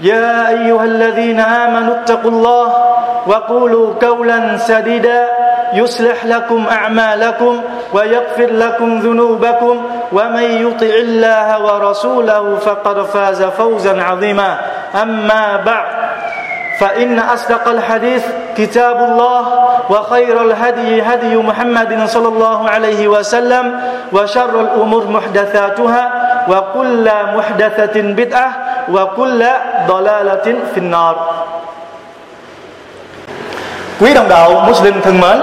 يا أيها الذين آمنوا اتقوا الله وقولوا قولا سديدا يصلح لكم أعمالكم ويغفر لكم ذنوبكم ومن يطع الله ورسوله فقد فاز فوزا عظيما. أما بعد فإن أصدق الحديث كتاب الله وخير الهدي هدي محمد صلى الله عليه وسلم وشر الأمور محدثاتها وكل محدثة بدعة وكل dalalatin finnar quý đồng đạo Muslim thân mến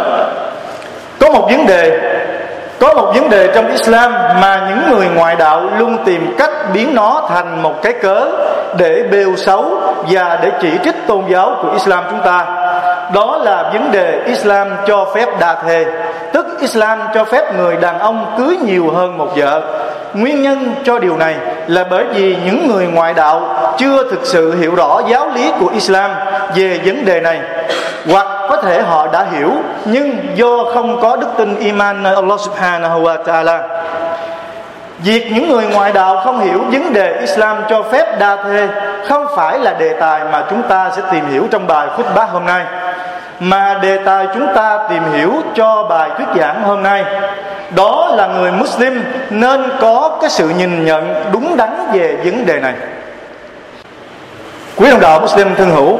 có một vấn đề có một vấn đề trong Islam mà những người ngoại đạo luôn tìm cách biến nó thành một cái cớ để bêu xấu và để chỉ trích tôn giáo của Islam chúng ta. Đó là vấn đề Islam cho phép đa thề, tức Islam cho phép người đàn ông cưới nhiều hơn một vợ Nguyên nhân cho điều này là bởi vì những người ngoại đạo chưa thực sự hiểu rõ giáo lý của Islam về vấn đề này. Hoặc có thể họ đã hiểu, nhưng do không có đức tin iman nơi Allah subhanahu wa ta'ala. Việc những người ngoại đạo không hiểu vấn đề Islam cho phép đa thê không phải là đề tài mà chúng ta sẽ tìm hiểu trong bài khúc bát hôm nay, mà đề tài chúng ta tìm hiểu cho bài thuyết giảng hôm nay đó là người Muslim nên có cái sự nhìn nhận đúng đắn về vấn đề này. Quý đồng đạo Muslim thân hữu,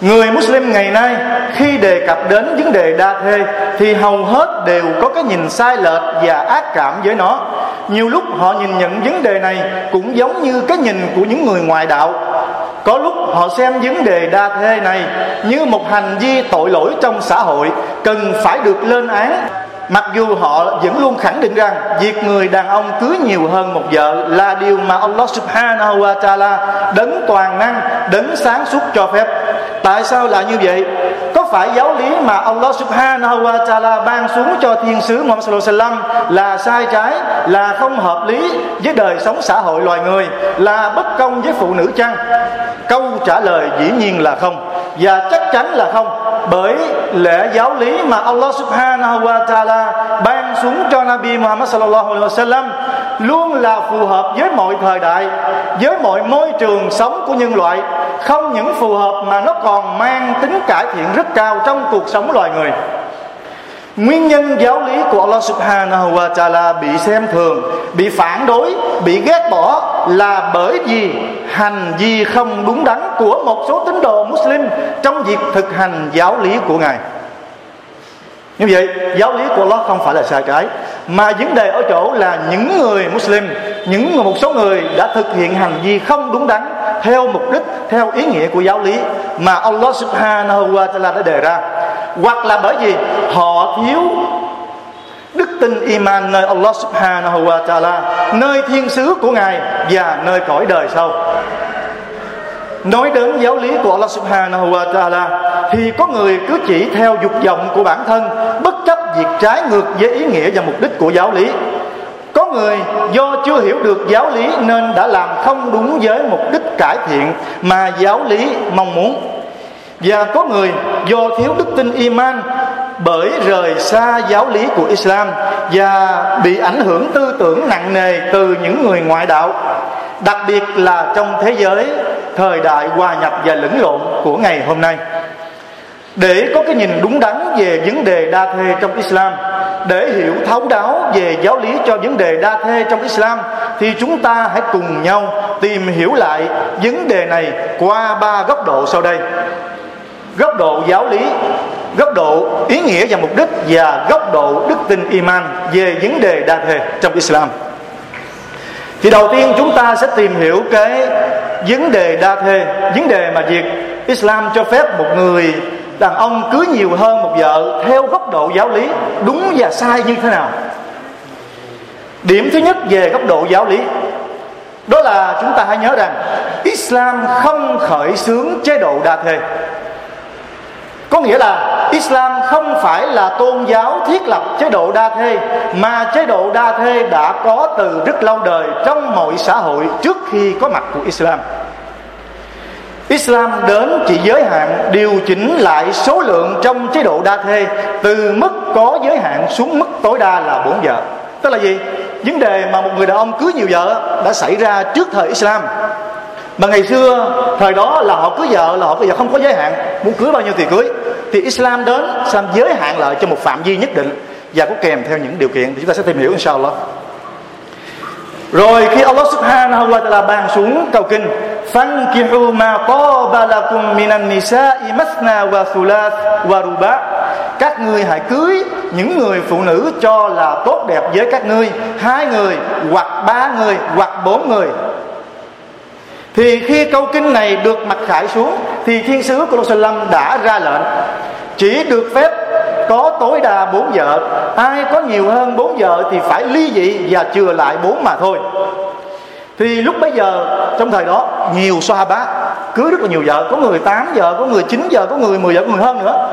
người Muslim ngày nay khi đề cập đến vấn đề đa thê thì hầu hết đều có cái nhìn sai lệch và ác cảm với nó. Nhiều lúc họ nhìn nhận vấn đề này cũng giống như cái nhìn của những người ngoại đạo có lúc họ xem vấn đề đa thê này như một hành vi tội lỗi trong xã hội cần phải được lên án Mặc dù họ vẫn luôn khẳng định rằng việc người đàn ông cưới nhiều hơn một vợ là điều mà Allah subhanahu wa ta'ala đấng toàn năng, đấng sáng suốt cho phép. Tại sao lại như vậy? Có phải giáo lý mà Allah subhanahu wa ta'ala ban xuống cho thiên sứ Muhammad sallallahu alaihi wasallam là sai trái, là không hợp lý với đời sống xã hội loài người, là bất công với phụ nữ chăng? Câu trả lời dĩ nhiên là không và chắc chắn là không bởi lẽ giáo lý mà Allah subhanahu wa ta'ala ban xuống cho Nabi Muhammad sallallahu alaihi wasallam luôn là phù hợp với mọi thời đại, với mọi môi trường sống của nhân loại, không những phù hợp mà nó còn mang tính cải thiện rất cao trong cuộc sống loài người. Nguyên nhân giáo lý của Allah subhanahu wa ta'ala bị xem thường Bị phản đối, bị ghét bỏ Là bởi vì hành vi không đúng đắn của một số tín đồ Muslim Trong việc thực hành giáo lý của Ngài. Như vậy giáo lý của Allah không phải là sai trái Mà vấn đề ở chỗ là những người Muslim Những một số người đã thực hiện hành vi không đúng đắn Theo mục đích, theo ý nghĩa của giáo lý Mà Allah subhanahu wa ta'ala đã đề ra. Hoặc là bởi vì họ thiếu đức tin iman nơi Allah subhanahu wa ta'ala, Nơi thiên sứ của Ngài và nơi cõi đời sau. Nói đến giáo lý của Allah Subhanahu wa Taala, thì có người cứ chỉ theo dục vọng của bản thân, bất chấp việc trái ngược với ý nghĩa và mục đích của giáo lý. Có người do chưa hiểu được giáo lý nên đã làm không đúng với mục đích cải thiện mà giáo lý mong muốn và có người do thiếu đức tin iman bởi rời xa giáo lý của Islam và bị ảnh hưởng tư tưởng nặng nề từ những người ngoại đạo, đặc biệt là trong thế giới thời đại hòa nhập và lẫn lộn của ngày hôm nay. Để có cái nhìn đúng đắn về vấn đề đa thê trong Islam, để hiểu thấu đáo về giáo lý cho vấn đề đa thê trong Islam, thì chúng ta hãy cùng nhau tìm hiểu lại vấn đề này qua ba góc độ sau đây góc độ giáo lý, góc độ ý nghĩa và mục đích và góc độ đức tin iman về vấn đề đa thề trong Islam. Thì đầu tiên chúng ta sẽ tìm hiểu cái vấn đề đa thê vấn đề mà việc Islam cho phép một người đàn ông cưới nhiều hơn một vợ theo góc độ giáo lý đúng và sai như thế nào. Điểm thứ nhất về góc độ giáo lý, đó là chúng ta hãy nhớ rằng Islam không khởi xướng chế độ đa thê có nghĩa là Islam không phải là tôn giáo thiết lập chế độ đa thê, mà chế độ đa thê đã có từ rất lâu đời trong mọi xã hội trước khi có mặt của Islam. Islam đến chỉ giới hạn điều chỉnh lại số lượng trong chế độ đa thê, từ mức có giới hạn xuống mức tối đa là bốn vợ. Tức là gì? Vấn đề mà một người đàn ông cưới nhiều vợ đã xảy ra trước thời Islam mà ngày xưa, thời đó là họ cưới vợ, là họ cưới vợ không có giới hạn muốn cưới bao nhiêu thì cưới thì Islam đến Islam giới hạn lại cho một phạm vi nhất định và có kèm theo những điều kiện. Thì chúng ta sẽ tìm hiểu inshallah. Rồi khi Allah subhanahu wa ta'ala ban xuống câu kinh, Fankihu ma taba lakum minan nisa'i masna wa thulath wa ruba. Các ngươi hãy cưới những người phụ nữ cho là tốt đẹp với các ngươi. Hai người hoặc ba người hoặc bốn người thì khi câu kinh này được mặc khải xuống thì thiên sứ của Lâm đã ra lệnh. Chỉ được phép có tối đa bốn vợ ai có nhiều hơn bốn vợ thì phải ly dị và chừa lại bốn mà thôi. Thì lúc bấy giờ trong thời đó nhiều xoa bá cưới rất là nhiều vợ có người 8 vợ có người 9 vợ có người 10 vợ có người hơn nữa.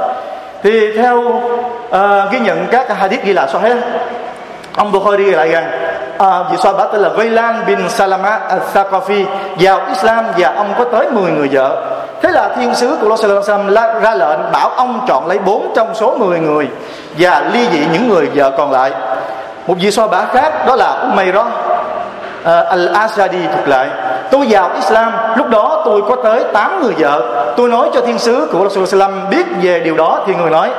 Thì theo uh, ghi nhận các hadith ghi lại sao hết ông Bukhari ghi lại rằng à, vị bá tên là Vaylan bin Salama al-Thaqafi? Vào Islam và ông có tới 10 người vợ. Thế là thiên sứ của Allah ra lệnh bảo ông chọn lấy bốn trong số 10 người và ly dị những người vợ còn lại. Một vị bá khác đó là Umayrah uh, à, al-Asadi thuộc lại. Tôi vào Islam lúc đó tôi có tới 8 người vợ. Tôi nói cho thiên sứ của Rasulullah biết về điều đó thì người nói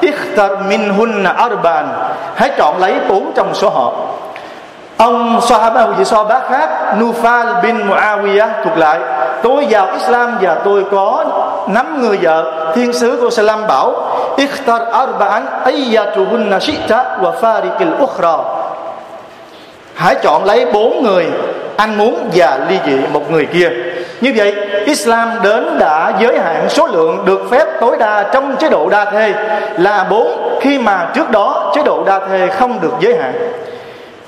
ikhtar minhun arban hãy chọn lấy bốn trong số họ ông Sahaba một vị Sahaba khác, Nufal bin Muawiyah thuộc lại. Tôi vào Islam và tôi có năm người vợ. Thiên sứ của Salam bảo, ikhtar arba'an ayyatuhunna shi'ta wa farikil ukhra. Hãy chọn lấy bốn người, anh muốn và ly dị một người kia. Như vậy, Islam đến đã giới hạn số lượng được phép tối đa trong chế độ đa thê. Là bốn, khi mà trước đó chế độ đa thê không được giới hạn.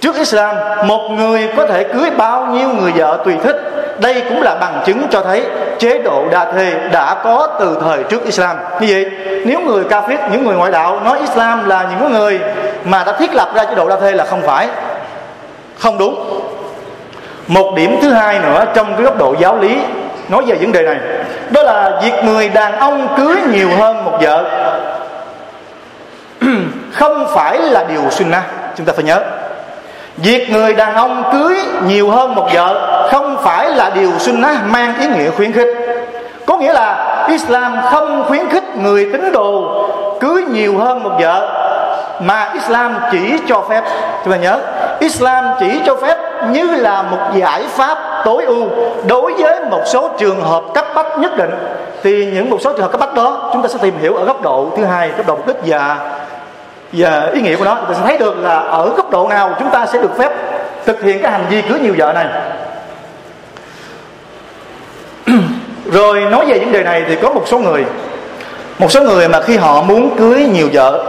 Trước Islam Một người có thể cưới bao nhiêu người vợ tùy thích. Đây cũng là bằng chứng cho thấy Chế độ đa thê đã có từ thời trước Islam. Như vậy Nếu người ca phết, những người ngoại đạo Nói Islam là những người mà đã thiết lập ra chế độ đa thê là không phải. Không đúng. Một điểm thứ hai nữa Trong cái góc độ giáo lý Nói về vấn đề này Đó là việc người đàn ông cưới nhiều hơn một vợ. Không phải là điều sunnah Chúng ta phải nhớ. Việc người đàn ông cưới nhiều hơn một vợ Không phải là điều sunnah mang ý nghĩa khuyến khích. Có nghĩa là Islam không khuyến khích người tín đồ Cưới nhiều hơn một vợ, Mà Islam chỉ cho phép. Chúng ta nhớ, Islam chỉ cho phép như là một giải pháp tối ưu Đối với một số trường hợp cấp bách nhất định. Thì những một số trường hợp cấp bách đó Chúng ta sẽ tìm hiểu ở góc độ thứ hai, Góc độ mục đích và và ý nghĩa của nó, chúng ta sẽ thấy được là ở góc độ nào chúng ta sẽ được phép thực hiện cái hành vi cưới nhiều vợ này. Rồi nói về vấn đề này thì có một số người. Một số người mà khi họ muốn cưới nhiều vợ,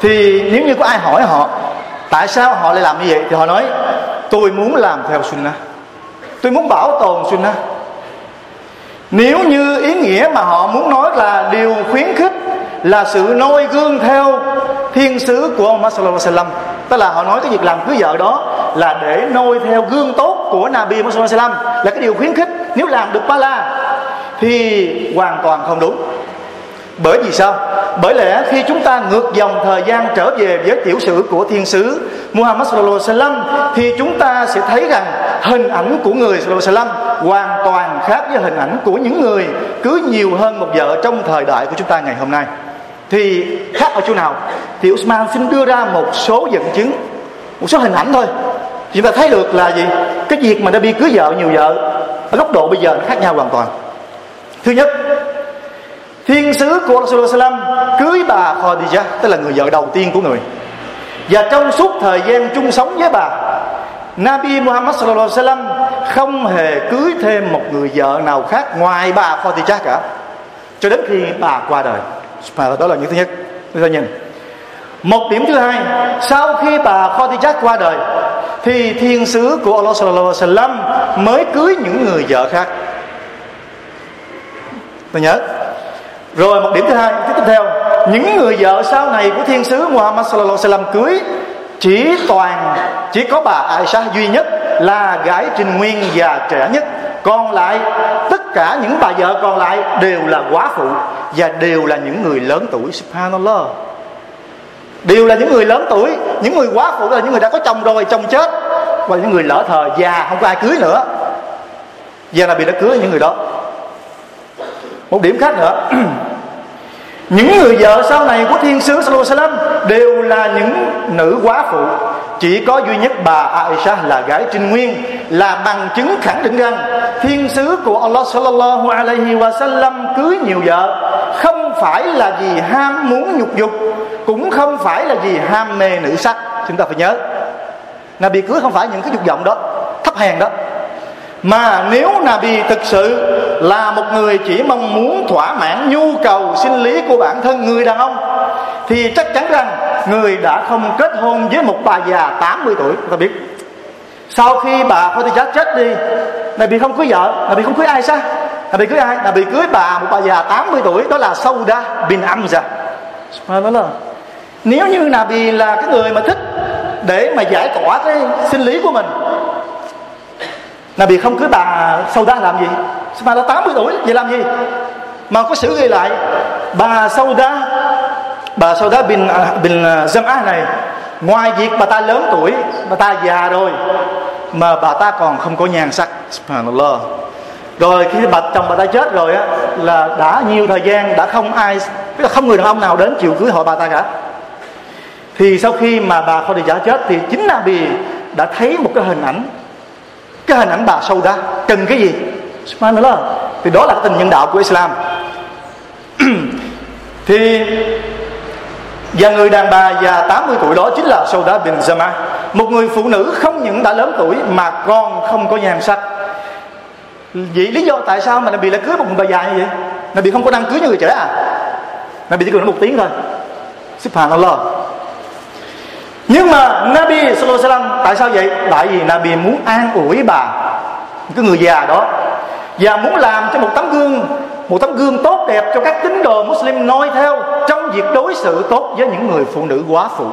thì nếu như có ai hỏi họ, tại sao họ lại làm như vậy? thì họ nói, tôi muốn làm theo sunnah tôi muốn bảo tồn sunnah nếu như ý nghĩa mà họ muốn nói là điều khuyến khích là sự noi gương theo thiên sứ của ông Muhammad sallam tức là họ nói cái việc làm cưới vợ đó là để noi theo gương tốt của Nabi Muhammad sallam là cái điều khuyến khích. Nếu làm được ba la thì hoàn toàn không đúng. Bởi vì sao? Bởi lẽ khi chúng ta ngược dòng thời gian trở về với tiểu sử của thiên sứ Muhammad sallallahu alaihi wasallam thì chúng ta sẽ thấy rằng hình ảnh của người sallallahu alaihi wasallam hoàn toàn khác với hình ảnh của những người cứ nhiều hơn một vợ trong thời đại của chúng ta ngày hôm nay thì khác ở chỗ nào? Thì Usman xin đưa ra một số dẫn chứng, một số hình ảnh thôi. Chúng ta thấy được là gì? Cái việc mà Nabi cưới vợ nhiều vợ, ở góc độ bây giờ nó khác nhau hoàn toàn. Thứ nhất, thiên sứ của Rasulullah cưới bà Khadijah tức là người vợ đầu tiên của người. Và trong suốt thời gian chung sống với bà, Nabi Muhammad sallallahu alaihi wasallam không hề cưới thêm một người vợ nào khác ngoài bà Khadijah cả. Cho đến khi bà qua đời đó là những thứ nhất chúng ta nhìn một điểm thứ hai, sau khi bà Khadija qua đời, thì thiên sứ của Allah sallallahu alaihi wasallam mới cưới những người vợ khác. Tôi nhớ. Rồi một điểm thứ hai, tiếp theo. Những người vợ sau này của thiên sứ Muhammad sallallahu alaihi wasallam cưới, chỉ toàn, chỉ có bà Aisha duy nhất là gái trình nguyên và trẻ nhất còn lại, tất cả những bà vợ còn lại đều là quá phụ và đều là những người lớn tuổi, subhanallah. Đều là những người lớn tuổi, những người quá phụ là những người đã có chồng rồi, chồng chết. Và những người lỡ thời già, không có ai cưới nữa. Và là bị đã cưới những người đó. Một điểm khác nữa, những người vợ sau này của thiên sứ Sallallahu đều là những nữ quá phụ chỉ có duy nhất bà Aisha là gái trinh nguyên, là bằng chứng khẳng định rằng thiên sứ của Allah sallallahu alaihi wasallam cưới nhiều vợ, không phải là vì ham muốn nhục dục, cũng không phải là vì ham mê nữ sắc. Chúng ta phải nhớ, Nabi cưới không phải những cái dục vọng đó, thấp hèn đó. Mà nếu Nabi thực sự là một người chỉ mong muốn thỏa mãn nhu cầu sinh lý của bản thân người đàn ông thì chắc chắn rằng người đã không kết hôn với một bà già 80 tuổi. Ta biết, sau khi bà Khadijah chết đi Nabi không cưới vợ Nabi không cưới ai sao bị cưới ai? Nabi cưới bà, một bà già 80 tuổi, đó là Sauda bin Amza. Đó là nếu như Nabi là cái người mà thích để mà giải tỏa cái sinh lý của mình, Nabi không cưới bà Sauda làm gì? Mà đã 80 tuổi, vậy làm gì? Mà có sử ghi lại, bà Sauda bà sau đó bình à, bin bin à, Á này, ngoài việc bà ta lớn tuổi, bà ta già rồi, mà bà ta còn không có nhan sắc, subhanallah. Rồi khi bà, chồng bà ta chết rồi á, là đã nhiều thời gian đã không ai không người đàn ông nào đến chịu cưới hỏi bà ta cả. Thì sau khi mà bà Khadijah chết thì chính Nabi đã thấy một cái hình ảnh, cái hình ảnh bà sâu đó, cần cái gì? Subhanallah. Thì đó là cái tình nhân đạo của Islam. Thì và người đàn bà già 80 tuổi đó chính là Sauda bin Zama. Một người phụ nữ không những đã lớn tuổi mà còn không có nhan sắc Vậy lý do tại sao mà Nabi lại cưới một người bà già như vậy? Nabi không có đăng cưới như người trẻ à? Nabi chỉ cần nói một tiếng thôi. Subhanallah. Nhưng mà Nabi Sallallahu Alaihi Wasallam, tại sao vậy? Tại vì Nabi muốn an ủi bà, cái người già đó, và muốn làm cho một tấm gương một tấm gương tốt đẹp cho các tín đồ Muslim noi theo trong việc đối xử tốt với những người phụ nữ quá phụ.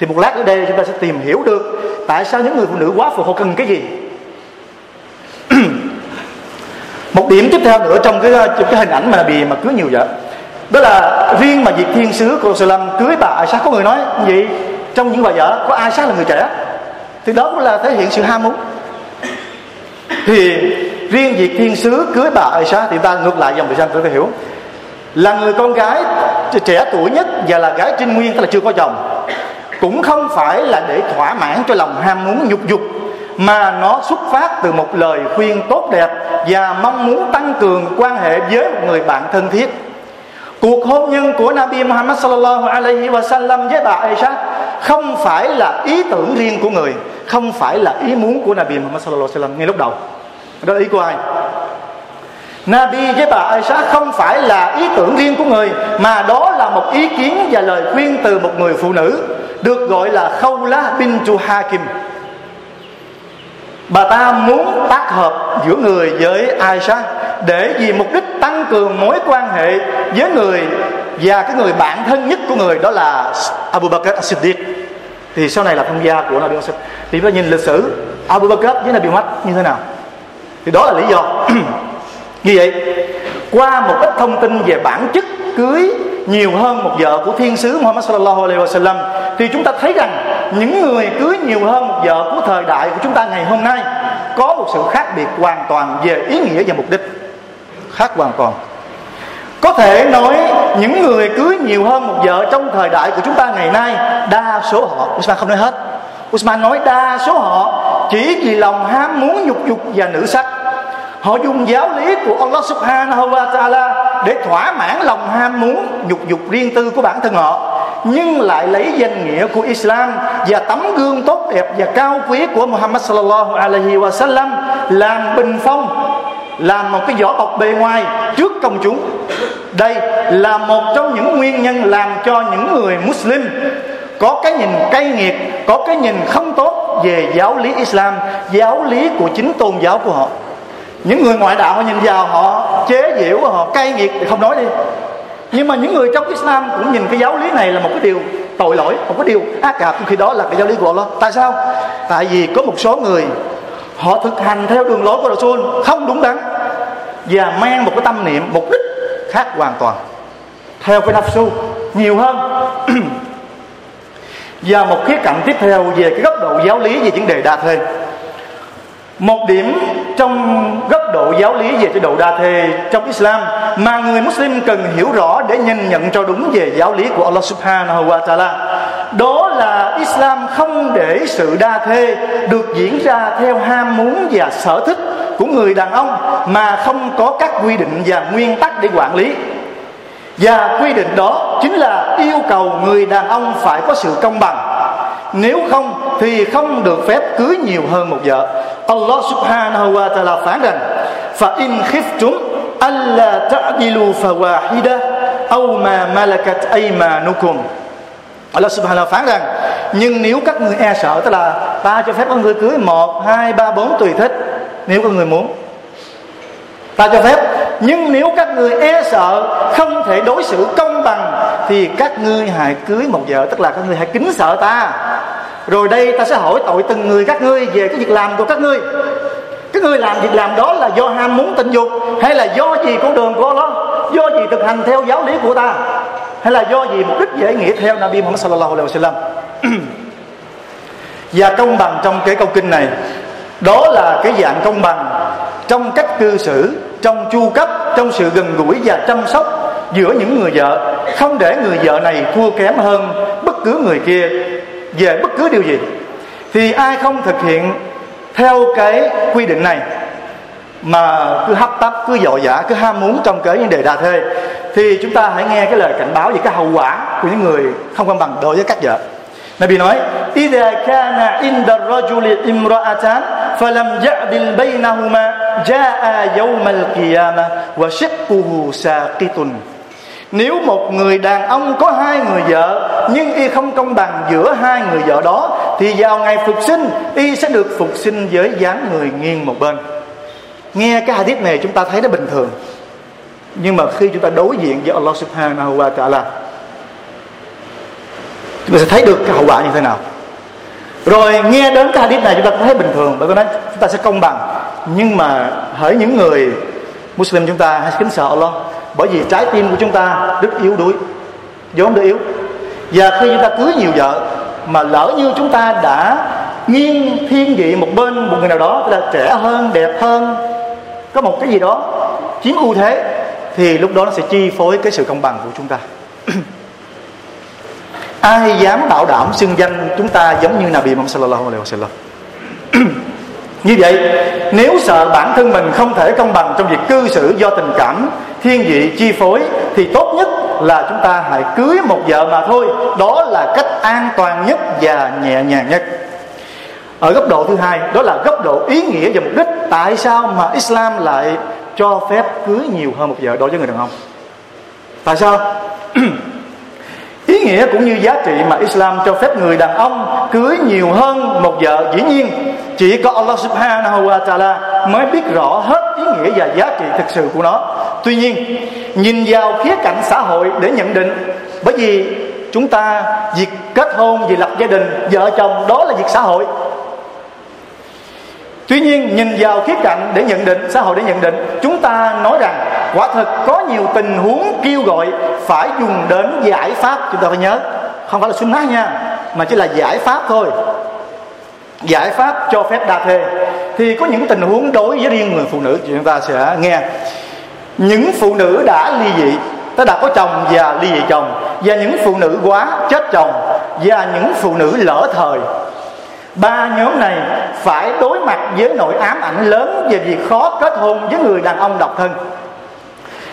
Thì một lát ở đây chúng ta sẽ tìm hiểu được tại sao những người phụ nữ quá phụ họ cần cái gì. Một điểm tiếp theo nữa trong cái ờ, trong cái hình ảnh mà bị mà cưới nhiều vợ đó là riêng mà việc thiên sứ của Salam cưới bà Aisha có người nói gì? Trong những bà vợ có ai sát là người trẻ. Thì đó cũng là thể hiện sự ham muốn. Thì riêng việc thiên sứ cưới bà Aisha thì ta ngược lại dòng thời gian tôi phải hiểu. Là người con gái trẻ tuổi nhất và là gái trinh nguyên, tức là chưa có chồng. Cũng không phải là để thỏa mãn cho lòng ham muốn nhục dục, mà nó xuất phát từ một lời khuyên tốt đẹp và mong muốn tăng cường quan hệ với một người bạn thân thiết. Cuộc hôn nhân của Nabi Muhammad sallallahu alaihi wasallam với bà Aisha không phải là ý tưởng riêng của người, không phải là ý muốn của Nabi Muhammad sallallahu alaihi wasallam ngay lúc đầu đó là ý của ai? Nabi với bà Aisha không phải là ý tưởng riêng của người, mà đó là một ý kiến và lời khuyên từ một người phụ nữ, được gọi là Khawla bin Hakim bà ta muốn tác hợp giữa người với Aisha để vì mục đích tăng cường mối quan hệ với người và cái người bạn thân nhất của người, đó là Abu Bakr as-Siddiq. Thì sau này là thông gia của Nabi Muhammad thì chúng ta nhìn lịch sử Abu Bakr với Nabi Muhammad như thế nào? Thì đó là lý do. Như vậy qua một ít thông tin về bản chất cưới nhiều hơn một vợ của thiên sứ Muhammad sallallahu alaihi wasallam thì chúng ta thấy rằng những người cưới nhiều hơn một vợ của thời đại của chúng ta ngày hôm nay có một sự khác biệt hoàn toàn về ý nghĩa và mục đích. Khác hoàn toàn. Có thể nói những người cưới nhiều hơn một vợ trong thời đại của chúng ta ngày nay đa số họ Usman không nói hết. Usman nói đa số họ chỉ vì lòng ham muốn nhục dục và nữ sắc. Họ dùng giáo lý của Allah subhanahu wa ta'ala để thỏa mãn lòng ham muốn nhục dục riêng tư của bản thân họ, nhưng lại lấy danh nghĩa của Islam và tấm gương tốt đẹp và cao quý của Muhammad sallallahu alaihi wasallam làm bình phong, làm một cái vỏ bọc bề ngoài trước công chúng. Đây là một trong những nguyên nhân làm cho những người Muslim có cái nhìn cay nghiệt, có cái nhìn không tốt về giáo lý Islam, giáo lý của chính tôn giáo của họ. Những người ngoại đạo họ nhìn vào họ, chế giễu họ cay nghiệt thì không nói đi. Nhưng mà những người trong Islam cũng nhìn cái giáo lý này là một cái điều tội lỗi, một cái điều ác cảm khi đó là cái giáo lý của Allah. Tại sao? Tại vì có một số người, họ thực hành theo đường lối của Rasul không đúng đắn và mang một cái tâm niệm mục đích khác hoàn toàn. Theo cái nafsu, nhiều hơn và một khía cạnh tiếp theo về cái góc độ giáo lý về vấn đề đa thê. Một điểm trong góc độ giáo lý về chế độ đa thê trong Islam mà người Muslim cần hiểu rõ để nhìn nhận cho đúng về giáo lý của Allah Subhanahu wa Taala, đó là Islam không để sự đa thê được diễn ra theo ham muốn và sở thích của người đàn ông mà không có các quy định và nguyên tắc để quản lý và quy định đó chính là yêu cầu người đàn ông phải có sự công bằng. Nếu không thì không được phép cưới nhiều hơn một vợ. Allah subhanahu wa ta'ala phán rằng, fa in khiftum alla ta'dilu fawahida aw ma malakat aymanukum. Allah subhanahu phán rằng, nhưng nếu các người e sợ, tức là ta cho phép các người cưới một, hai, ba, bốn tùy thích, nếu các người muốn, ta cho phép nhưng nếu các người e sợ, không thể đối xử công bằng, thì các ngươi hãy cưới một vợ, tức là các ngươi hãy kính sợ ta. Rồi đây ta sẽ hỏi tội từng người các ngươi về cái việc làm của các ngươi. Các ngươi làm việc làm đó là do ham muốn tình dục, hay là do gì con đường của nó do gì thực hành theo giáo lý của ta? Hay là do gì mục đích dễ nghĩa theo Nabi Muhammad sallallahu alaihi wasallam? Và công bằng trong cái câu kinh này, đó là cái dạng công bằng trong cách cư xử trong chu cấp, trong sự gần gũi và chăm sóc giữa những người vợ. Không để người vợ này thua kém hơn bất cứ người kia về bất cứ điều gì. Thì ai không thực hiện theo cái quy định này mà cứ hấp tấp, cứ dội dã, cứ ham muốn trong cái vấn đề đa thê, thì chúng ta hãy nghe cái lời cảnh báo về cái hậu quả của những người không công bằng đối với các vợ. Nabi nói Ida kana inda rajuli imra'atan فلم يعدل بينهما جاء يوم القيامة وشقه ساقط nếu một người đàn ông có hai người vợ nhưng y không công bằng giữa hai người vợ đó thì vào ngày phục sinh y sẽ được phục sinh với dáng người nghiêng một bên nghe cái hadith này chúng ta thấy nó bình thường nhưng mà khi chúng ta đối diện với Allah subhanahu wa ta'ala chúng ta sẽ thấy được cái hậu quả như thế nào Rồi, nghe đến cái hadith này chúng ta cũng thấy bình thường, bởi vì nói chúng ta sẽ công bằng. Nhưng mà hỡi những người Muslim chúng ta, hãy kính sợ Allah, bởi vì trái tim của chúng ta rất yếu đuối vốn đã yếu. Và khi chúng ta cưới nhiều vợ mà lỡ như chúng ta đã nghiêng thiên vị một bên một người nào đó là trẻ hơn, đẹp hơn, có một cái gì đó chiếm ưu thế, thì lúc đó nó sẽ chi phối cái sự công bằng của chúng ta. ai dám bảo đảm xưng danh chúng ta giống như Nabi Muhammad sallallahu alaihi wasallam? Như vậy, nếu sợ bản thân mình không thể công bằng trong việc cư xử do tình cảm, thiên vị, chi phối, thì tốt nhất là chúng ta hãy cưới một vợ mà thôi. Đó là cách an toàn nhất và nhẹ nhàng nhất. Ở góc độ thứ hai, đó là góc độ ý nghĩa và mục đích tại sao mà Islam lại cho phép cưới nhiều hơn một vợ. Đối với người đàn ông. Tại sao? ý nghĩa cũng như giá trị mà Islam cho phép người đàn ông cưới nhiều hơn một vợ. Dĩ nhiên, chỉ có Allah subhanahu wa ta'ala mới biết rõ hết ý nghĩa và giá trị thực sự của nó. Tuy nhiên, nhìn vào khía cạnh xã hội để nhận định, bởi vì chúng ta việc kết hôn, việc lập gia đình, vợ chồng, đó là việc xã hội. Tuy nhiên, nhìn vào khía cạnh để nhận định, xã hội để nhận định, chúng ta nói rằng quả thực có nhiều tình huống kêu gọi phải dùng đến giải pháp, chúng ta phải nhớ. Không phải là sunnah nha, mà chỉ là giải pháp thôi. Giải pháp cho phép đa thê thì có những tình huống đối với riêng người phụ nữ, chúng ta sẽ nghe. Những phụ nữ đã ly dị, tức đã có chồng và ly dị chồng, và những phụ nữ quá chết chồng, và những phụ nữ lỡ thời. Ba nhóm này phải đối mặt với nỗi ám ảnh lớn về việc khó kết hôn với người đàn ông độc thân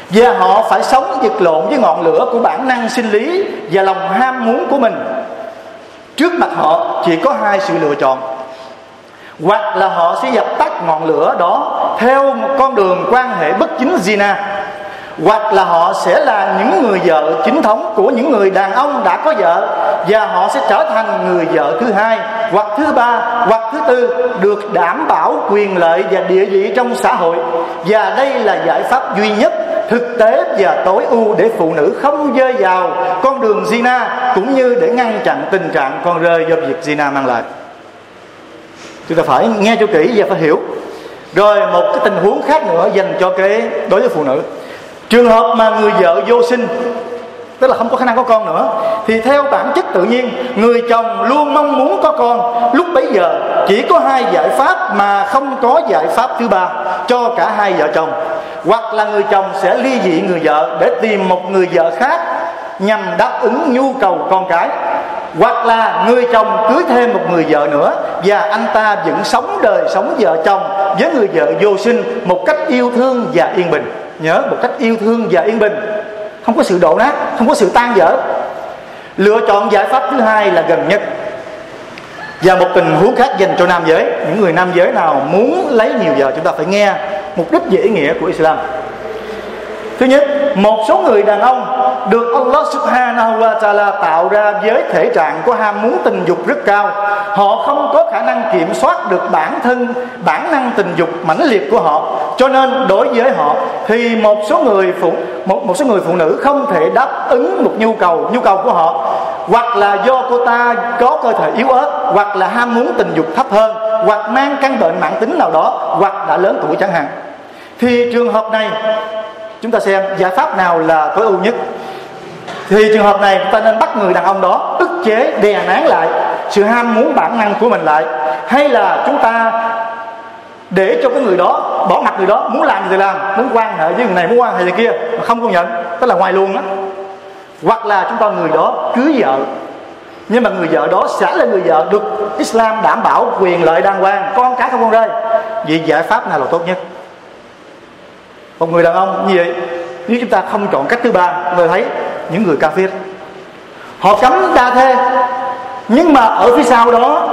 và họ phải sống vật lộn với ngọn lửa của bản năng sinh lý và lòng ham muốn của mình. Trước mặt họ chỉ có hai sự lựa chọn. Hoặc là họ sẽ dập tắt ngọn lửa đó theo một con đường quan hệ bất chính zina hoặc là họ sẽ là những người vợ chính thống của những người đàn ông đã có vợ, và họ sẽ trở thành người vợ thứ hai hoặc thứ ba hoặc thứ tư được đảm bảo quyền lợi và địa vị trong xã hội. Và đây là giải pháp duy nhất, thực tế và tối ưu để phụ nữ không rơi vào con đường zina cũng như để ngăn chặn tình trạng con rơi do việc zina mang lại. Chúng ta phải nghe cho kỹ và phải hiểu. Rồi một cái tình huống khác nữa dành cho cái đối với phụ nữ trường hợp mà người vợ vô sinh, tức là không có khả năng có con nữa, thì theo bản chất tự nhiên, người chồng luôn mong muốn có con. Lúc bấy giờ, chỉ có hai giải pháp mà không có giải pháp thứ ba, cho cả hai vợ chồng. Hoặc là người chồng sẽ ly dị người vợ để tìm một người vợ khác nhằm đáp ứng nhu cầu con cái. Hoặc là người chồng cưới thêm một người vợ nữa và anh ta vẫn sống đời sống vợ chồng với người vợ vô sinh một cách yêu thương và yên bình nhớ một cách yêu thương và yên bình. Không có sự đổ nát không có sự tan vỡ. Lựa chọn giải pháp thứ hai là gần nhất. Và một tình huống khác dành cho nam giới. Những người nam giới nào muốn lấy nhiều vợ chúng ta phải nghe mục đích và ý nghĩa của Islam. Thứ nhất, một số người đàn ông được Allah Subhanahu wa Taala tạo ra với thể trạng của ham muốn tình dục rất cao. Họ không có khả năng kiểm soát được bản thân, bản năng tình dục mãnh liệt của họ. Cho nên đối với họ thì một số người phụ một một số người phụ nữ không thể đáp ứng một nhu cầu nhu cầu của họ hoặc là do cô ta có cơ thể yếu ớt hoặc là ham muốn tình dục thấp hơn hoặc mang căn bệnh mãn tính nào đó hoặc đã lớn tuổi chẳng hạn thì trường hợp này chúng ta xem giải pháp nào là tối ưu nhất thì trường hợp này chúng ta nên bắt người đàn ông đó ức chế, đè nén lại, sự ham muốn bản năng của mình lại. Hay là chúng ta để cho cái người đó, bỏ mặt người đó, muốn làm gì thì làm, muốn quan hệ với người này, muốn quan hệ người kia, mà không công nhận, tức là ngoài luôn á. Hoặc là chúng ta người đó cưới vợ, nhưng mà người vợ đó sẽ là người vợ được Islam đảm bảo quyền lợi đàng hoàng, con cái không con rơi. Vậy giải pháp nào là tốt nhất? Một người đàn ông như vậy, nếu chúng ta không chọn cách thứ ba người thấy những người kafir. Họ cấm đa thê, nhưng mà ở phía sau đó,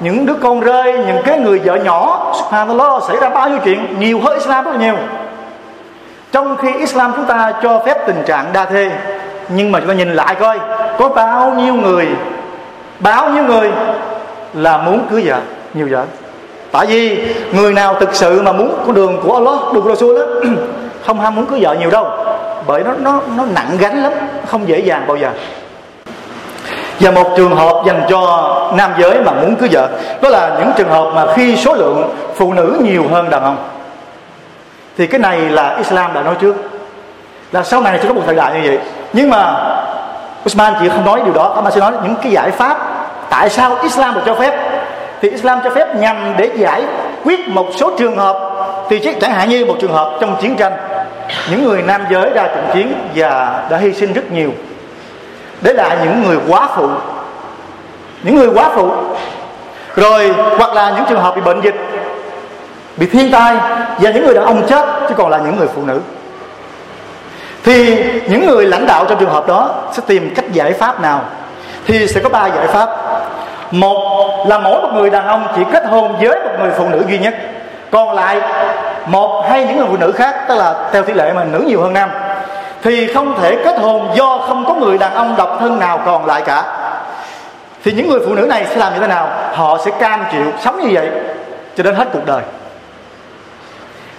những đứa con rơi, những cái người vợ nhỏ, subhanallah, xảy ra bao nhiêu chuyện? Nhiều hơn islam rất là nhiều. Trong khi islam chúng ta cho phép tình trạng đa thê, nhưng mà chúng ta nhìn lại coi, có bao nhiêu người, bao nhiêu người là muốn cưới vợ, nhiều vợ. Tại vì người nào thực sự mà muốn con đường của Allah, đường của Rasul đó không ham muốn cưới vợ nhiều đâu bởi nó nó nó nặng gánh lắm, không dễ dàng bao giờ. Và một trường hợp dành cho nam giới mà muốn cưới vợ, đó là những trường hợp mà khi số lượng phụ nữ nhiều hơn đàn ông. Thì cái này là Islam đã nói trước. Là sau này sẽ có một thời đại như vậy. Nhưng mà Usman chỉ không nói điều đó, mà sẽ nói những cái giải pháp tại sao Islam được cho phép. Thì Islam cho phép nhằm để giải quyết một số trường hợp, thì chẳng hạn như một trường hợp trong chiến tranh những người nam giới ra trận chiến và đã hy sinh rất nhiều. Để lại những người quá phụ. Những người quá phụ. Rồi, hoặc là những trường hợp bị bệnh dịch, bị thiên tai và những người đàn ông chết, chứ còn là những người phụ nữ. Thì những người lãnh đạo trong trường hợp đó sẽ tìm cách giải pháp nào? Thì sẽ có ba giải pháp. Một là mỗi một người đàn ông chỉ kết hôn với một người phụ nữ duy nhất. Còn lại một hay những người phụ nữ khác, tức là theo tỷ lệ mà nữ nhiều hơn nam, thì không thể kết hôn do không có người đàn ông độc thân nào còn lại cả. Thì những người phụ nữ này sẽ làm như thế nào? Họ sẽ cam chịu sống như vậy cho đến hết cuộc đời.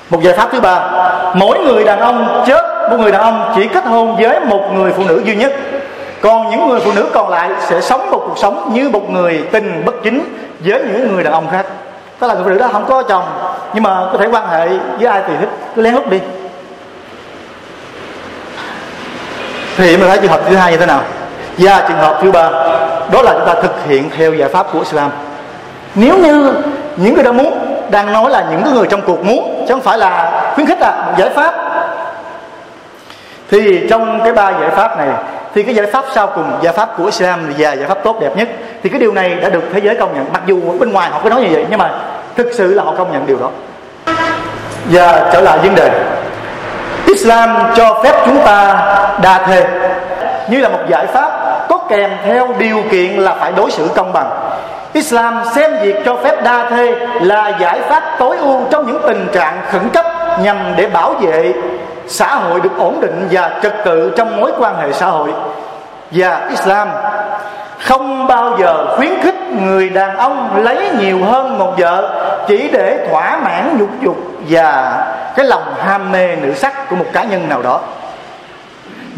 Một giải pháp thứ ba, mỗi người đàn ông chết, một người đàn ông chỉ kết hôn với một người phụ nữ duy nhất. Còn những người phụ nữ còn lại sẽ sống một cuộc sống như một người tình bất chính với những người đàn ông khác tức là người phụ nữ đó không có chồng, nhưng mà có thể quan hệ với ai tùy thích, cứ lén lút đi. Thì mình thấy trường hợp thứ hai như thế nào? Và trường hợp thứ ba, đó là chúng ta thực hiện theo giải pháp của Islam. Nếu như những người đó muốn, đang nói là những người trong cuộc muốn, chứ không phải là khuyến khích là một giải pháp, thì trong cái ba giải pháp này thì cái giải pháp sau cùng giải pháp của Islam là giải pháp tốt đẹp nhất. Thì cái điều này đã được thế giới công nhận. Mặc dù bên ngoài họ có nói như vậy nhưng mà thực sự là họ công nhận điều đó. Và trở lại vấn đề. Islam cho phép chúng ta đa thê. Như là một giải pháp có kèm theo điều kiện là phải đối xử công bằng. Islam xem việc cho phép đa thê là giải pháp tối ưu trong những tình trạng khẩn cấp nhằm để bảo vệ xã hội được ổn định và trật tự trong mối quan hệ xã hội. Và Islam không bao giờ khuyến khích người đàn ông lấy nhiều hơn một vợ chỉ để thỏa mãn nhục dục và cái lòng ham mê nữ sắc của một cá nhân nào đó.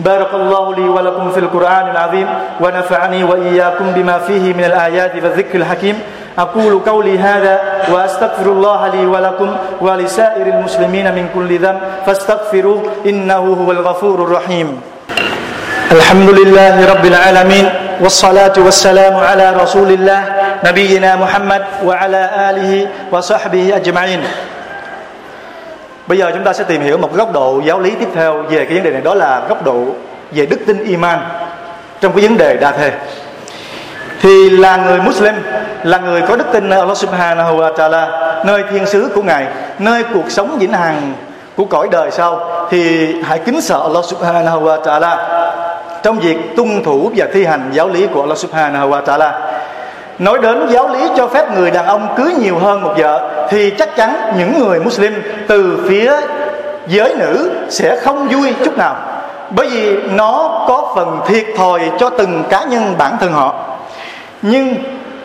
بارك الله لي ولكم في القرآن العظيم ونفعني وإياكم بما فيه من الآيات والذكر الحكيم. أقول قولي هذا وأستغفر الله لي ولكم ولسائر المسلمين من كل ذنب. فاستغفروه إنه هو الغفور الرحيم. الحمد لله رب العالمين والصلاة والسلام على رسول الله نبينا محمد وعلى آله وصحبه أجمعين. Bây giờ chúng ta sẽ tìm hiểu một góc độ giáo lý tiếp theo về cái vấn đề này đó là góc độ về đức tin iman trong cái vấn đề đa thề. Thì là người Muslim, là người có đức tin nơi Allah Subhanahu wa Taala, nơi thiên sứ của Ngài, nơi cuộc sống vĩnh hằng của cõi đời sau thì hãy kính sợ Allah Subhanahu wa Taala trong việc tuân thủ và thi hành giáo lý của Allah Subhanahu wa Taala. Nói đến giáo lý cho phép người đàn ông cưới nhiều hơn một vợ thì chắc chắn những người Muslim từ phía giới nữ sẽ không vui chút nào. Bởi vì nó có phần thiệt thòi cho từng cá nhân bản thân họ. Nhưng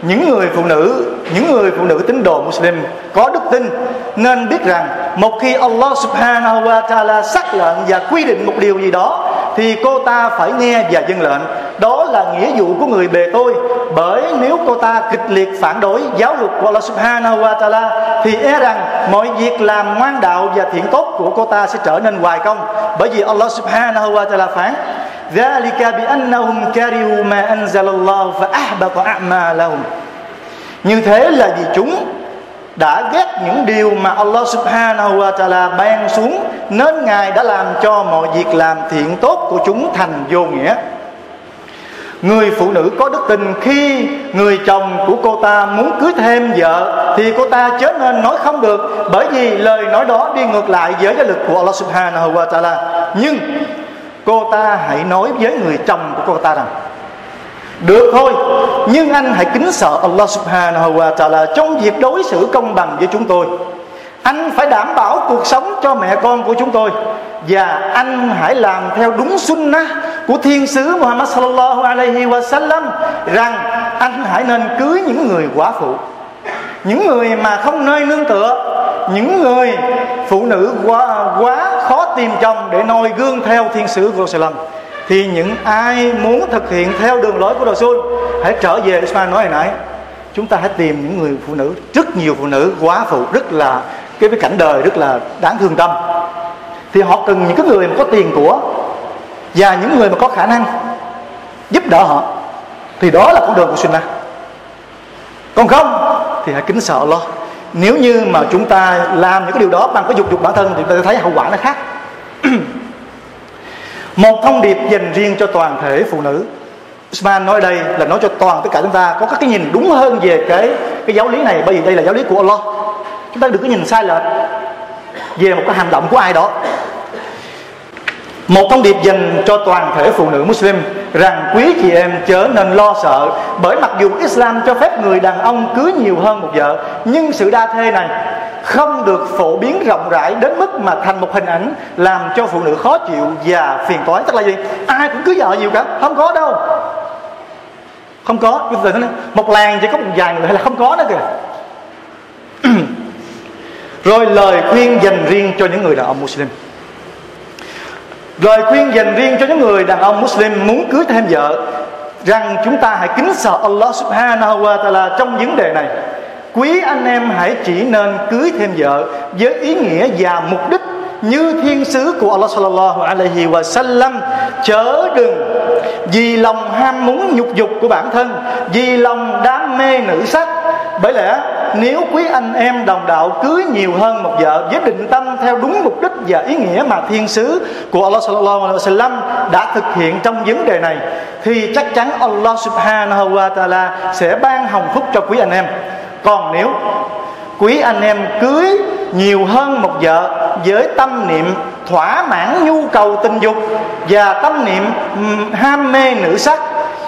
những người phụ nữ, những người phụ nữ tín đồ Muslim có đức tin, nên biết rằng một khi Allah Subhanahu wa Taala xác lệnh và quy định một điều gì đó, thì cô ta phải nghe và dân lệnh đó là nghĩa vụ của người bề tôi bởi nếu cô ta kịch liệt phản đối giáo luật của Allah Subhanahu wa Taala thì e rằng mọi việc làm ngoan đạo và thiện tốt của cô ta sẽ trở nên hoài công bởi vì Allah Subhanahu wa Taala phán ذلك بأنهم كرهوا ما أنزل الله فأحبط أعمالهم như thế là vì chúng đã ghét những điều mà Allah subhanahu wa ta'ala ban xuống nên Ngài đã làm cho mọi việc làm thiện tốt của chúng thành vô nghĩa Người phụ nữ có đức tin khi người chồng của cô ta muốn cưới thêm vợ Thì cô ta chớ nên nói không được. Bởi vì lời nói đó đi ngược lại với giáo lực của Allah subhanahu wa ta'ala. Nhưng cô ta hãy nói với người chồng của cô ta rằng, được thôi, nhưng anh hãy kính sợ Allah subhanahu wa ta'ala trong việc đối xử công bằng với chúng tôi. Anh phải đảm bảo cuộc sống cho mẹ con của chúng tôi và anh hãy làm theo đúng sunnah của thiên sứ Muhammad sallallahu alaihi wa sallam rằng anh hãy nên cưới những người quả phụ. Những người mà không nơi nương tựa, những người phụ nữ quá quá khó tìm chồng để noi gương theo thiên sứ của Sallam thì những ai muốn thực hiện theo đường lối của Rasul, hãy trở về Ismail nói hồi nãy. Chúng ta hãy tìm những người phụ nữ, rất nhiều phụ nữ quá phụ, rất là, cái cái cảnh đời rất là đáng thương tâm. Thì họ cần những cái người mà có tiền của và những người mà có khả năng giúp đỡ họ, thì đó là con đường của sunnah. Còn không, thì hãy kính sợ lo nếu như mà chúng ta làm những cái điều đó bằng cái dục dục bản thân, thì chúng ta thấy hậu quả nó khác. Một thông điệp dành riêng cho toàn thể phụ nữ. Usman nói đây là nói cho toàn tất cả chúng ta có các cái nhìn đúng hơn về cái cái giáo lý này, bởi vì đây là giáo lý của Allah. Chúng ta đừng có nhìn sai lệch về một cái hành động của ai đó một thông điệp dành cho toàn thể phụ nữ Muslim rằng quý chị em chớ nên lo sợ, bởi mặc dù Islam cho phép người đàn ông cưới nhiều hơn một vợ, nhưng sự đa thê này không được phổ biến rộng rãi đến mức mà thành một hình ảnh làm cho phụ nữ khó chịu và phiền toái. Tức là gì? Ai cũng cưới vợ nhiều cả, không có đâu. Không có. Một làng chỉ có một vài người hay là không có nữa kìa. Rồi lời khuyên dành riêng cho những người đàn ông Muslim. Lời khuyên dành riêng cho những người đàn ông Muslim muốn cưới thêm vợ, Rằng chúng ta hãy kính sợ Allah subhanahu wa ta'ala trong vấn đề này. Quý anh em hãy chỉ nên cưới thêm vợ Với ý nghĩa và mục đích như thiên sứ của Allah sallallahu alaihi wa sallam. Chớ đừng vì lòng ham muốn nhục dục của bản thân, vì lòng đam mê nữ sắc. Bởi lẽ nếu quý anh em đồng đạo cưới nhiều hơn một vợ với định tâm theo đúng mục đích và ý nghĩa mà thiên sứ của Allah sallallahu alaihi wasallam đã thực hiện trong vấn đề này, thì chắc chắn Allah subhanahu wa ta'ala sẽ ban hồng phúc cho quý anh em. Còn nếu quý anh em cưới nhiều hơn một vợ với tâm niệm thỏa mãn nhu cầu tình dục và tâm niệm ham mê nữ sắc,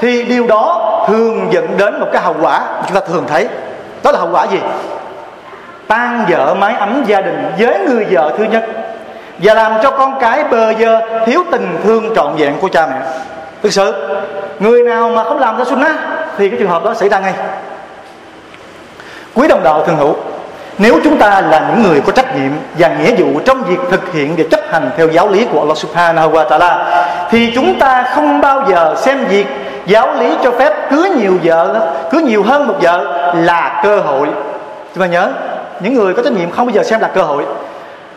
thì điều đó thường dẫn đến một cái hậu quả chúng ta thường thấy đó là hậu quả gì? Tan vỡ mái ấm gia đình với người vợ thứ nhất và làm cho con cái bơ vơ, thiếu tình thương trọn vẹn của cha mẹ. Thực sự, người nào mà không làm ra sunnah thì cái trường hợp đó xảy ra ngay. Quý đồng đạo thường hữu, nếu chúng ta là những người có trách nhiệm và nghĩa vụ trong việc thực hiện và chấp hành theo giáo lý của Allah Subhanahu wa Taala, thì chúng ta không bao giờ xem việc giáo lý cho phép cưới nhiều vợ cưới nhiều hơn một vợ là cơ hội. Chúng ta nhớ, những người có trách nhiệm không bao giờ xem là cơ hội.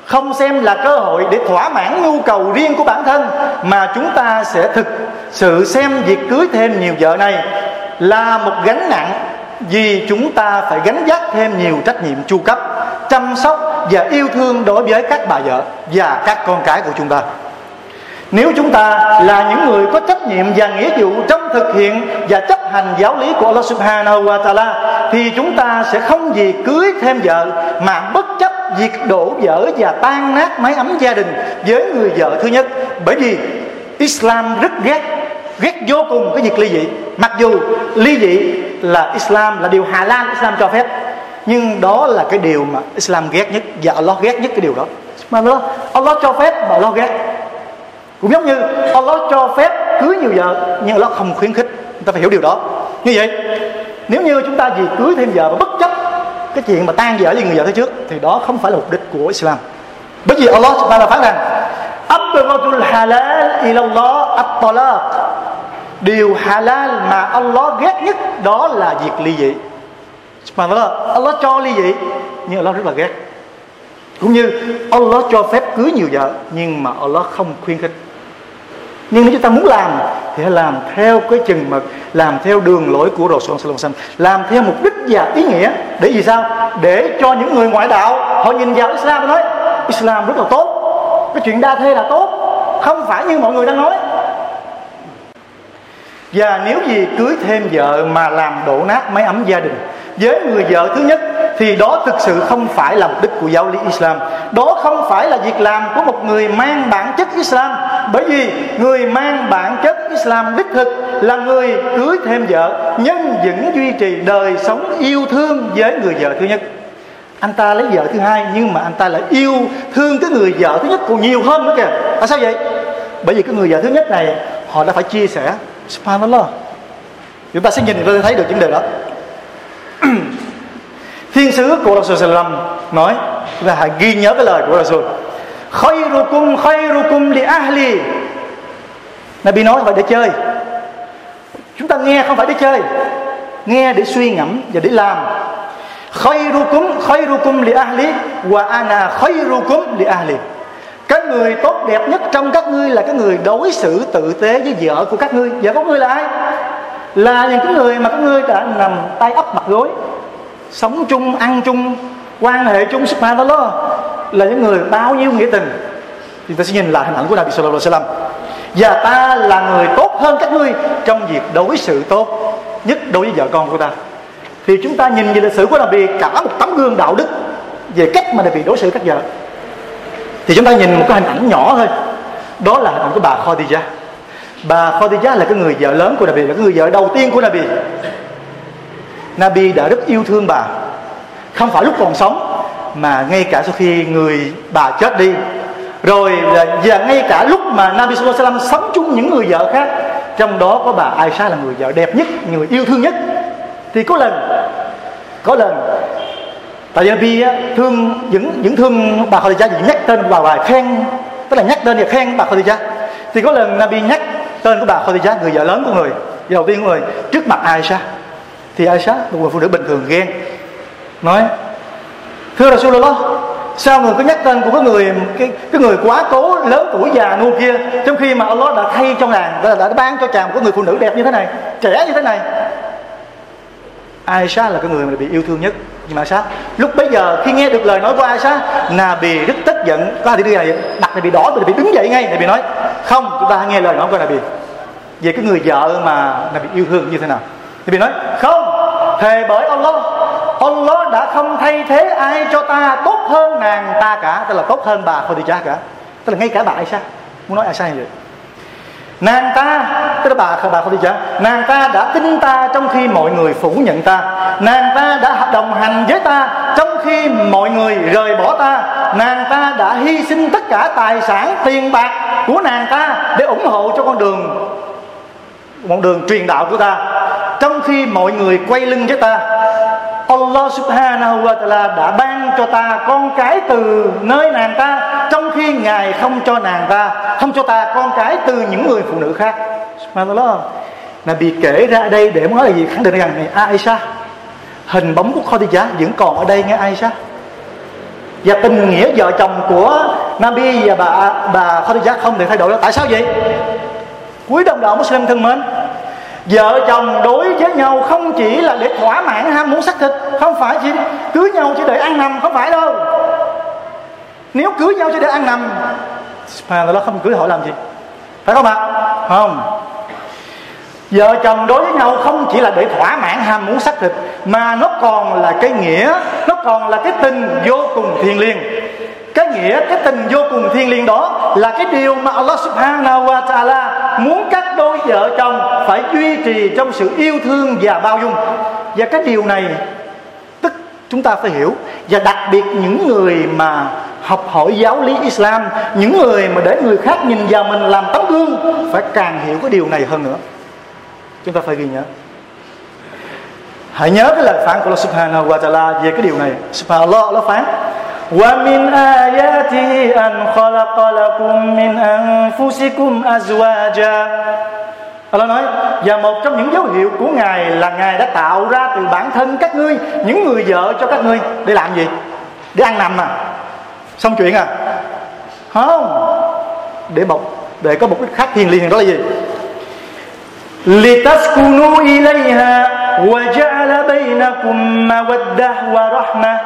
Không xem là cơ hội để thỏa mãn nhu cầu riêng của bản thân, mà chúng ta sẽ thực sự xem việc cưới thêm nhiều vợ này là một gánh nặng, vì chúng ta phải gánh vác thêm nhiều trách nhiệm chu cấp, chăm sóc và yêu thương đối với các bà vợ và các con cái của chúng ta nếu chúng ta là những người có trách nhiệm và nghĩa vụ trong thực hiện và chấp hành giáo lý của Allah Subhanahu wa Taala thì chúng ta sẽ không gì cưới thêm vợ mà bất chấp việc đổ vỡ và tan nát mái ấm gia đình với người vợ thứ nhất. Bởi vì Islam rất ghét ghét vô cùng cái việc ly dị. Mặc dù ly dị là Islam là điều hà lan Islam cho phép nhưng đó là cái điều mà Islam ghét nhất và Allah ghét nhất cái điều đó. Mà Allah, Allah cho phép mà Allah ghét cũng giống như Allah cho phép cưới nhiều vợ, nhưng Allah không khuyến khích. Chúng ta phải hiểu điều đó. Như vậy, nếu như chúng ta vì cưới thêm vợ và bất chấp cái chuyện mà tan vợ với người vợ thế trước, thì đó không phải là mục đích của Islam. Bởi vì Allah chúng ta là phán rằng Abdul halal ilallah at-talaq. Điều halal mà Allah ghét nhất đó là việc ly dị. Mà Allah cho ly dị, nhưng Allah rất là ghét. Cũng như Allah cho phép cưới nhiều vợ, nhưng mà Allah không khuyến khích nhưng nếu chúng ta muốn làm thì hãy làm theo cái chừng mực, làm theo đường lối của Rasul xanh làm theo mục đích và ý nghĩa. Để gì sao? Để cho những người ngoại đạo, họ nhìn vào Islam và nói, Islam rất là tốt, cái chuyện đa thê là tốt. Không phải như mọi người đang nói và nếu gì cưới thêm vợ mà làm đổ nát máy ấm gia đình với người vợ thứ nhất, thì đó thực sự không phải là mục đích của giáo lý Islam. Đó không phải là việc làm của một người mang bản chất Islam. Bởi vì người mang bản chất Islam đích thực là người cưới thêm vợ nhân vẫn duy trì đời sống yêu thương với người vợ thứ nhất. Anh ta lấy vợ thứ hai, nhưng mà anh ta lại yêu thương cái người vợ thứ nhất còn nhiều hơn nữa kìa. Tại sao vậy? Bởi vì cái người vợ thứ nhất này, họ đã phải chia sẻ subhanallah. Chúng ta sẽ nhìn và thấy được vấn đề đó. Thiên sứ của Rasul Sallam nói và hãy ghi nhớ cái lời của Rasul. Khayrukum khayrukum li ahli. Nabi nói phải để chơi. Chúng ta nghe không phải để chơi. Nghe để suy ngẫm và để làm. Khayrukum khayrukum li ahli wa ana khayrukum li ahli cái người tốt đẹp nhất trong các ngươi là cái người đối xử tử tế với vợ của các ngươi. Vợ của ngươi là ai? Là những cái người mà các ngươi đã nằm tay ấp mặt gối, sống chung, ăn chung, quan hệ chung, subhanallah, là những người bao nhiêu nghĩa tình. Thì ta sẽ nhìn lại hình ảnh của Nabi Sallallahu Alaihi Wasallam. Và ta là người tốt hơn các ngươi trong việc đối xử tốt nhất đối với vợ con của ta. Thì chúng ta nhìn về lịch sử của Nabi, cả một tấm gương đạo đức về cách mà Nabi đối xử các vợ thì chúng ta nhìn một cái hình ảnh nhỏ thôi. Đó là hình ảnh của bà Khadijah bà Khadijah là cái người vợ lớn của Nabi, là cái người vợ đầu tiên của Nabi. Nabi đã rất yêu thương bà. Không phải lúc còn sống, mà ngay cả sau khi người bà chết đi. Rồi là và ngay cả lúc mà Nabi Sallallahu Alaihi Wasallam sống chung những người vợ khác, trong đó có bà Aisha là người vợ đẹp nhất, người yêu thương nhất. Thì có lần có lần tại vì Nabi thương những những thương bà Khadijah chỉ nhắc tên bà bà khen tức là nhắc tên và khen bà Khadijah thì có lần Nabi nhắc tên của bà Khadijah người vợ lớn của người đầu tiên của người trước mặt Aisha. Thì Aisha một người phụ nữ bình thường ghen. Nói thưa Rasulullah sao người cứ nhắc tên của cái người cái, cái người quá cố lớn tuổi già ngu kia trong khi mà Allah đã thay cho nàng đã, đã ban cho chàng một cái người phụ nữ đẹp như thế này trẻ như thế này? Aisha là cái người mà bị yêu thương nhất. Nhưng mà sao lúc bấy giờ khi nghe được lời nói của Aisha Nabi rất tức giận. Có hai đi này mặt này bị đỏ, bị đứng dậy ngay bị nói, không, chúng ta nghe lời nói của Nabi. Về cái người vợ mà Nabi yêu thương như thế nào? Nabi nói, không, thề bởi Allah Allah đã không thay thế ai cho ta tốt hơn nàng ta cả. Tức là tốt hơn bà Khadija cả. Tức là ngay cả bà Aisha. Muốn nói Aisha như vậy nàng ta, tức là bà bà không đi chả. Nàng ta đã tin ta trong khi mọi người phủ nhận ta. Nàng ta đã đồng hành với ta trong khi mọi người rời bỏ ta. Nàng ta đã hy sinh tất cả tài sản, tiền bạc của nàng ta để ủng hộ cho con đường con đường truyền đạo của ta. Trong khi mọi người quay lưng với ta Allah subhanahu wa ta'ala đã ban cho ta con cái từ nơi nàng ta, trong khi ngài không cho nàng ta, không cho ta con cái từ những người phụ nữ khác. Subhanallah. Bị kể ra đây để nói là gì khẳng định rằng này, Aisha, hình bóng của Khadijah vẫn còn ở đây nghe Aisha. Và tình nghĩa vợ chồng của Nabi và bà bà Khadijah không thể thay đổi đâu tại sao vậy? Quý đồng đạo Muslim thân mến vợ chồng đối với nhau không chỉ là để thỏa mãn ham muốn xác thịt, không phải chỉ cưới nhau chỉ để ăn nằm, không phải đâu. Nếu cưới nhau chỉ để ăn nằm mà nó không cưới hỏi làm gì? Phải không ạ? Không. Vợ chồng đối với nhau không chỉ là để thỏa mãn ham muốn xác thịt, mà nó còn là cái nghĩa, nó còn là cái tình vô cùng thiêng liêng. Cái nghĩa, cái tình vô cùng thiêng liêng đó là cái điều mà Allah subhanahu wa ta'ala muốn các đôi vợ chồng phải duy trì trong sự yêu thương và bao dung và cái điều này tức chúng ta phải hiểu và đặc biệt những người mà học hỏi giáo lý Islam những người mà để người khác nhìn vào mình làm tấm gương phải càng hiểu cái điều này hơn nữa chúng ta phải ghi nhớ hãy nhớ cái lời phán của Allah subhanahu wa ta'ala về cái điều này subhanallah Allah phán ومن آياته أن خلق لكم من أنفسكم أزواجا Allah nói, và một trong những dấu hiệu của ngài là ngài đã tạo ra từ bản thân các ngươi, những người vợ cho các ngươi. Để làm gì? Để ăn nằm à? Xong chuyện à? Không. Để một để có một cái khác thiền liền đó là gì? Litaskunu ilayha wa ja'ala bainakum mawaddah wa rahmah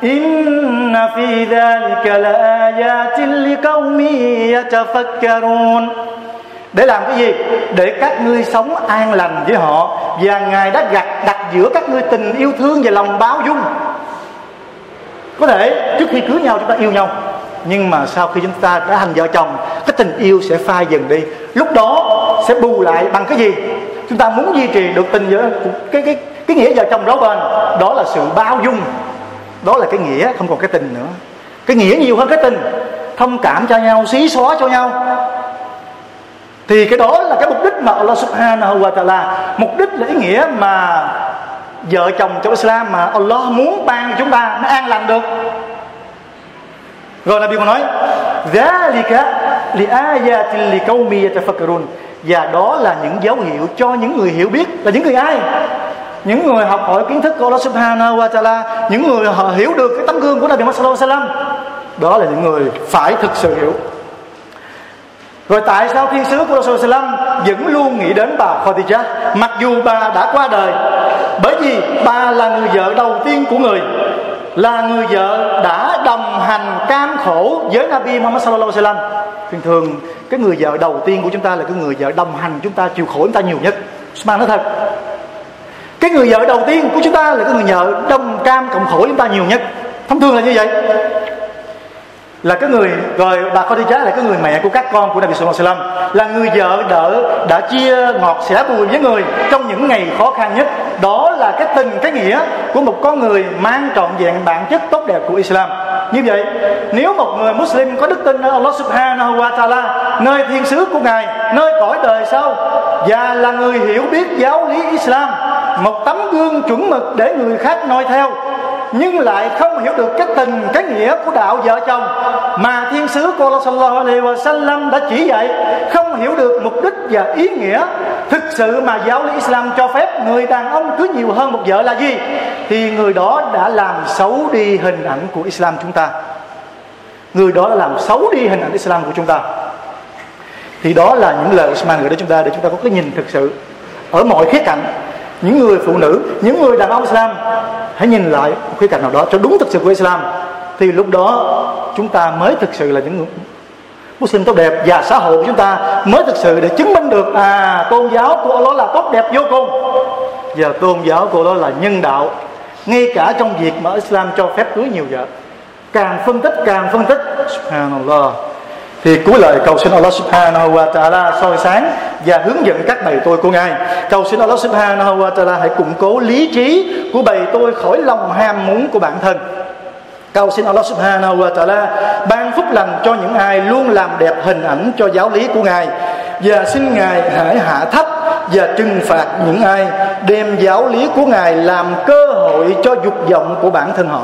inna fi dhalika laayatin liqaumin yatafakkarun để làm cái gì? Để các ngươi sống an lành với họ. Và ngài đã gặt đặt giữa các ngươi tình yêu thương và lòng bao dung. Có thể trước khi cưới nhau chúng ta yêu nhau. Nhưng mà sau khi chúng ta đã thành vợ chồng, cái tình yêu sẽ phai dần đi. Lúc đó sẽ bù lại bằng cái gì? Chúng ta muốn duy trì được tình vợ cái cái cái nghĩa vợ chồng đó bên đó là sự bao dung. Đó là cái nghĩa, không còn cái tình nữa. Cái nghĩa nhiều hơn cái tình. Thông cảm cho nhau, xí xóa cho nhau thì cái đó là cái mục đích mà Allah subhanahu wa ta'ala mục đích là ý nghĩa mà vợ chồng trong Islam mà Allah muốn ban cho chúng ta nó an lành được rồi Nabi còn nói ذَلِكَ لِآيَاتٍ لِقَوْمِ يَتَفَكَّرُونَ và đó là những dấu hiệu cho những người hiểu biết là những người ai những người học hỏi kiến thức của Allah Subhanahu wa Taala những người họ hiểu được cái tấm gương của Nabi Muhammad Sallallahu đó là những người phải thực sự hiểu rồi tại sao thiên sứ của Rasulullah vẫn luôn nghĩ đến bà Khadija, mặc dù bà đã qua đời bởi vì bà là người vợ đầu tiên của người, là người vợ đã đồng hành cam khổ với Nabi Muhammad sallallahu alaihi wasallam. Thường thường, cái người vợ đầu tiên của chúng ta là cái người vợ đồng hành chúng ta, chịu khổ chúng ta nhiều nhất. Usman nói thật cái người vợ đầu tiên của chúng ta là cái người vợ đồng cam cộng khổ chúng ta nhiều nhất thông thường là như vậy là cái người, rồi bà Khadija là cái người mẹ của các con của Nabi Sallallahu Alaihi Wasallam. Là người vợ đỡ, đã chia ngọt sẻ bùi với người trong những ngày khó khăn nhất. Đó là cái tình, cái nghĩa của một con người mang trọn vẹn bản chất tốt đẹp của Islam. Như vậy, nếu một người Muslim có đức tin ở Allah Subhanahu wa Taala, nơi thiên sứ của ngài, nơi cõi đời sau, và là người hiểu biết giáo lý Islam, một tấm gương chuẩn mực để người khác noi theo nhưng lại không hiểu được cái tình, cái nghĩa của đạo vợ chồng. Mà thiên sứ cô sallallahu alaihi wasallam đã chỉ dạy, không hiểu được mục đích và ý nghĩa thực sự mà giáo lý Islam cho phép người đàn ông cứ nhiều hơn một vợ là gì, thì người đó đã làm xấu đi hình ảnh của Islam chúng ta. Người đó đã làm xấu đi hình ảnh Islam của chúng ta. Thì đó là những lời Usman gửi đến chúng ta để chúng ta có cái nhìn thực sự ở mọi khía cạnh những người phụ nữ, những người đàn ông Islam, hãy nhìn lại một khía cạnh nào đó cho đúng thực sự của Islam. Thì lúc đó chúng ta mới thực sự là những người Muslim tốt đẹp và xã hội của chúng ta mới thực sự để chứng minh được à tôn giáo của Allah là tốt đẹp vô cùng. Và tôn giáo của Allah là nhân đạo, ngay cả trong việc mà Islam cho phép cưới nhiều vợ. Càng phân tích, càng phân tích, subhanallah thì cuối lời cầu xin Allah subhanahu wa ta'ala soi sáng và hướng dẫn các bầy tôi của Ngài. Cầu xin Allah subhanahu wa ta'ala hãy củng cố lý trí của bầy tôi khỏi lòng ham muốn của bản thân. Cầu xin Allah subhanahu wa ta'ala ban phúc lành cho những ai luôn làm đẹp hình ảnh cho giáo lý của Ngài. Và xin Ngài hãy hạ thấp và trừng phạt những ai đem giáo lý của Ngài làm cơ hội cho dục vọng của bản thân họ.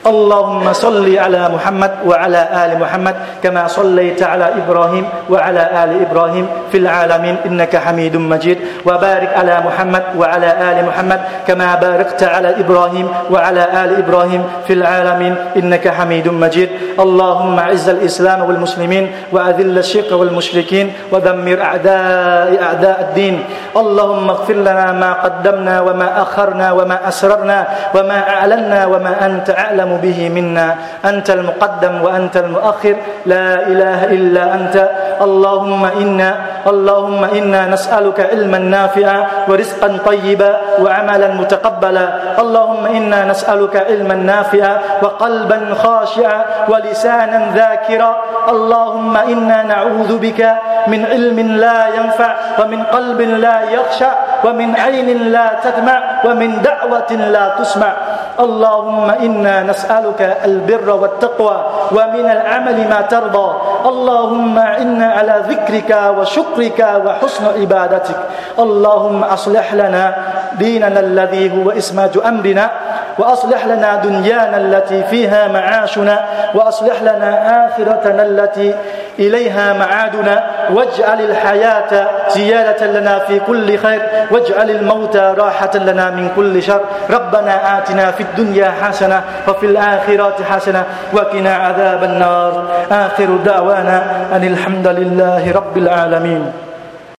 اللهم صل على محمد وعلى آل محمد كما صليت على إبراهيم وعلى آل إبراهيم في العالمين إنك حميد مجيد. وبارك على محمد وعلى آل محمد كما باركت على إبراهيم وعلى آل إبراهيم في العالمين إنك حميد مجيد. اللهم أعز الإسلام والمسلمين وأذل الشرك والمشركين ودمر أعداء أعداء الدين. اللهم اغفر لنا ما قدمنا وما أخرنا وما أسررنا وما أعلنا وما أنت أعلم أعلم به منا. أنت المقدم وأنت المؤخر. لا إله إلا أنت. اللهم إنا اللهم إنا نسألك علما نافعا ورزقا طيبا وعملا متقبلا. اللهم إنا نسألك علما نافعا وقلبا خاشعا ولسانا ذاكرا. اللهم إنا نعوذ بك من علم لا ينفع ومن قلب لا يخشع ومن عين لا تدمع ومن دعوة لا تسمع. اللهم إنا نسألك البر والتقوى ومن العمل ما ترضى. اللهم إنا على ذكرك وشكرك وحسن عبادتك. اللهم أصلح لنا ديننا الذي هو إسماج أمرنا. وأصلح لنا دنيانا التي فيها معاشنا وأصلح لنا آخرتنا التي إليها معادنا. واجعل الحياة زيادة لنا في كل خير واجعل الموت راحة لنا من كل شر. ربنا آتنا في الدنيا حسنة وفي الآخرة حسنة وقنا عذاب النار. آخر دعوانا أن الحمد لله رب العالمين.